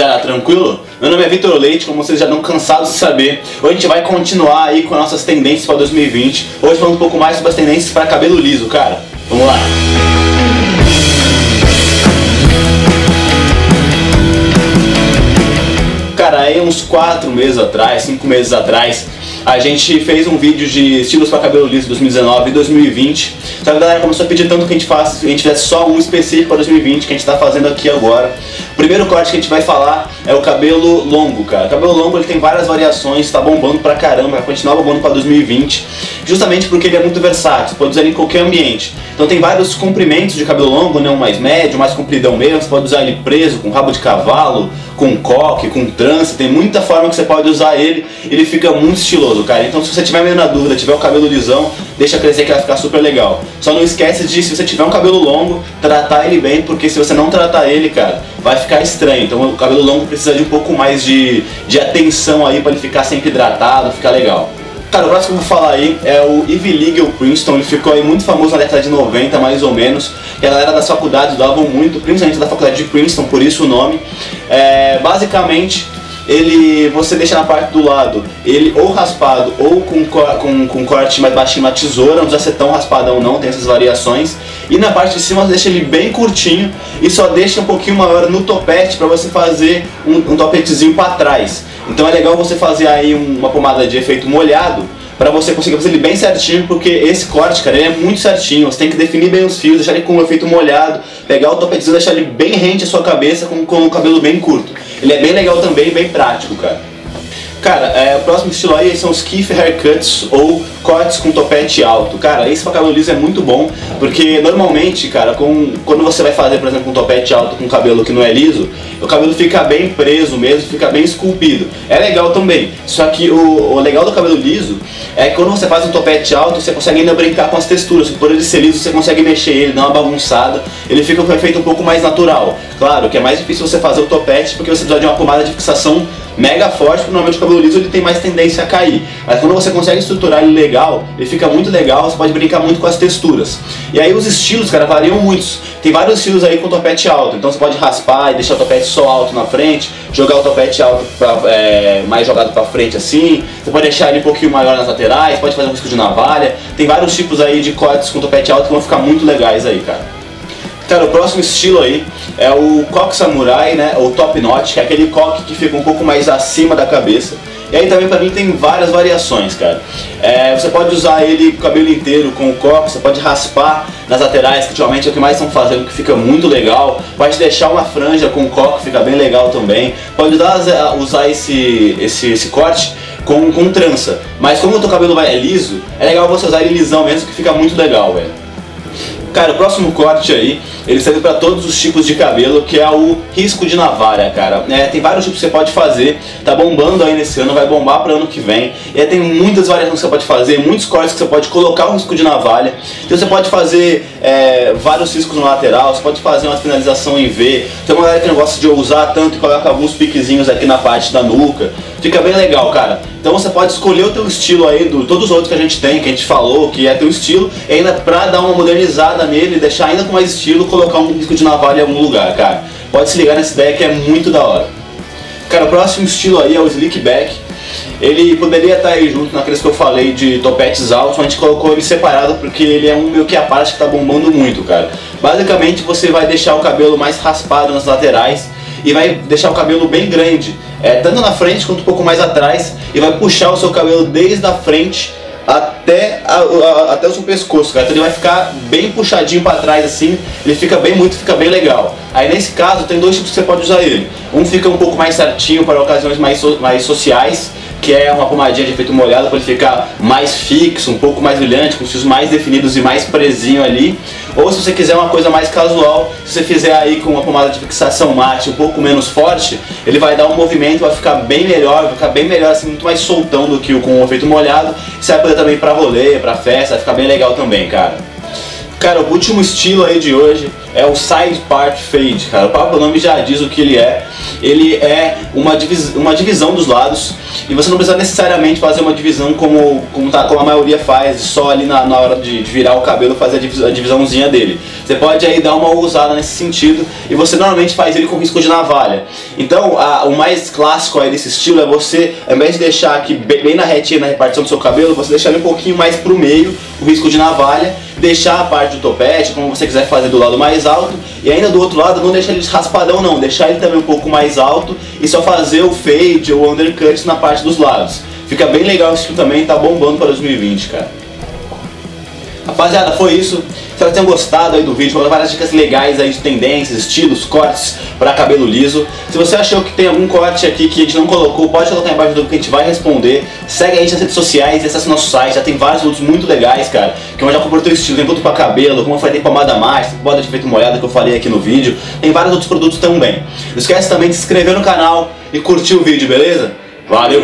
rapaziada, tranquilo? Meu nome é Vitor Leite, como vocês já estão cansados de saber. Hoje a gente vai continuar aí com nossas tendências para 2020. Hoje falando um pouco mais sobre as tendências para cabelo liso, cara. Vamos lá. Cara, aí uns 4 meses atrás, 5 meses atrás, a gente fez um vídeo de estilos para cabelo liso 2019 e 2020. Só que a galera começou a pedir tanto que a gente faça, a gente fizesse só um específico para 2020 que a gente está fazendo aqui agora. O primeiro corte que a gente vai falar é o cabelo longo, cara. O cabelo longo ele tem várias variações, está bombando pra caramba, vai continuar bombando para 2020, justamente porque ele é muito versátil, pode usar em qualquer ambiente. Então tem vários comprimentos de cabelo longo, né? um mais médio, mais compridão mesmo, você pode usar ele preso, com rabo de cavalo, com coque, com trança, tem muita forma que você pode usar ele, ele fica muito estiloso, cara. Então se você tiver meio na dúvida, tiver o cabelo lisão, deixa crescer que vai ficar super legal. Só não esquece de, se você tiver um cabelo longo, tratar ele bem, porque se você não tratar ele, cara, vai ficar estranho. Então o cabelo longo precisa de um pouco mais de, de atenção aí para ele ficar sempre hidratado, ficar legal. Cara, o próximo que eu vou falar aí é o Ivy Legal Princeton, ele ficou aí muito famoso na década de 90, mais ou menos, e a galera das faculdades usavam muito, principalmente da faculdade de Princeton, por isso o nome. É, basicamente, ele você deixa na parte do lado ele ou raspado ou com, com, com corte mais baixinho uma tesoura, não precisa ser tão raspadão não, tem essas variações. E na parte de cima você deixa ele bem curtinho e só deixa um pouquinho maior no topete para você fazer um, um topetezinho para trás. Então é legal você fazer aí uma pomada de efeito molhado para você conseguir fazer ele bem certinho, porque esse corte, cara, ele é muito certinho. Você tem que definir bem os fios, deixar ele com um efeito molhado, pegar o topetezinho, deixar ele bem rente à sua cabeça com, com o cabelo bem curto. Ele é bem legal também, bem prático, cara. Cara, é, o próximo estilo aí são os Keef Haircuts ou cortes com topete alto. Cara, esse pra cabelo liso é muito bom, porque normalmente, cara, com, quando você vai fazer, por exemplo, um topete alto com cabelo que não é liso, o cabelo fica bem preso mesmo, fica bem esculpido. É legal também, só que o, o legal do cabelo liso é que quando você faz um topete alto, você consegue ainda brincar com as texturas. Por ele ser liso, você consegue mexer ele, dar uma bagunçada, ele fica com um efeito um pouco mais natural. Claro que é mais difícil você fazer o topete porque você precisa de uma pomada de fixação mega forte, porque normalmente o cabelo liso ele tem mais tendência a cair. Mas quando você consegue estruturar ele legal, ele fica muito legal, você pode brincar muito com as texturas. E aí os estilos, cara, variam muitos. Tem vários estilos aí com topete alto, então você pode raspar e deixar o topete só alto na frente, jogar o topete alto pra, é, mais jogado pra frente assim, você pode deixar ele um pouquinho maior nas laterais, pode fazer um risco de navalha. Tem vários tipos aí de cortes com topete alto que vão ficar muito legais aí, cara. Cara, o próximo estilo aí é o coque samurai, né? Ou top knot, que é aquele coque que fica um pouco mais acima da cabeça. E aí também pra mim tem várias variações, cara. É, você pode usar ele com o cabelo inteiro com o coque, você pode raspar nas laterais, que ultimamente é o que mais estão fazendo, que fica muito legal. Pode deixar uma franja com o coque, fica bem legal também. Pode usar, usar esse, esse, esse corte com, com trança. Mas como o teu cabelo vai é liso, é legal você usar ele lisão mesmo, que fica muito legal, velho. Cara, o próximo corte aí, ele serve para todos os tipos de cabelo, que é o risco de navalha, cara. É, tem vários tipos que você pode fazer, tá bombando aí nesse ano, vai bombar para ano que vem. E aí tem muitas variações que você pode fazer, muitos cortes que você pode colocar o risco de navalha. Então você pode fazer é, vários riscos no lateral, você pode fazer uma finalização em V. Tem uma galera que não gosta de usar tanto e coloca alguns piquezinhos aqui na parte da nuca. Fica bem legal, cara. Então você pode escolher o teu estilo aí, do todos os outros que a gente tem, que a gente falou, que é teu estilo, e ainda pra dar uma modernizada nele, deixar ainda com mais estilo, colocar um risco de navalha em algum lugar, cara. Pode se ligar nessa ideia que é muito da hora. Cara, o próximo estilo aí é o slick back. Ele poderia estar aí junto naqueles que eu falei de topetes altos, mas a gente colocou ele separado porque ele é um meio que a parte que tá bombando muito, cara. Basicamente você vai deixar o cabelo mais raspado nas laterais e vai deixar o cabelo bem grande, é, tanto na frente quanto um pouco mais atrás, e vai puxar o seu cabelo desde a frente até, a, a, até o seu pescoço, cara. Então ele vai ficar bem puxadinho para trás assim, ele fica bem muito, fica bem legal. Aí nesse caso tem dois tipos que você pode usar ele. Um fica um pouco mais certinho para ocasiões mais, so, mais sociais, que é uma pomadinha de efeito molhado para ele ficar mais fixo, um pouco mais brilhante, com os fios mais definidos e mais presinho ali. Ou se você quiser uma coisa mais casual, se você fizer aí com uma pomada de fixação mate um pouco menos forte, ele vai dar um movimento, vai ficar bem melhor, vai ficar bem melhor, assim, muito mais soltão do que o com o efeito molhado. Você vai poder também para rolê, para festa, vai ficar bem legal também, cara. Cara, o último estilo aí de hoje é o Side Part Fade, cara. O próprio nome já diz o que ele é. Ele é uma, divis uma divisão dos lados e você não precisa necessariamente fazer uma divisão como, como, tá, como a maioria faz, só ali na, na hora de, de, virar o cabelo fazer a, divis a divisãozinha dele. Você pode aí dar uma ousada nesse sentido e você normalmente faz ele com risco de navalha. Então, a, o mais clássico aí desse estilo é você, ao invés de deixar aqui bem, bem na retinha na repartição do seu cabelo, você deixar ele um pouquinho mais pro meio, o risco de navalha deixar a parte do topete, como você quiser fazer do lado mais alto, e ainda do outro lado não deixar ele raspadão não, deixar ele também um pouco mais alto e só fazer o fade ou undercut na parte dos lados. Fica bem legal isso também, tá bombando para 2020, cara. Rapaziada, foi isso. Espero que tenham gostado aí do vídeo. Vou dar várias dicas legais aí de tendências, estilos, cortes para cabelo liso. Se você achou que tem algum corte aqui que a gente não colocou, pode colocar embaixo do que a gente vai responder. Segue a gente nas redes sociais e acesse nosso site. Já tem vários produtos muito legais, cara. Que eu já comprei o teu estilo. Tem produto para cabelo, como eu falei, tem pomada mais, bota de efeito molhada que eu falei aqui no vídeo. Tem vários outros produtos também. Não esquece também de se inscrever no canal e curtir o vídeo, beleza? Valeu!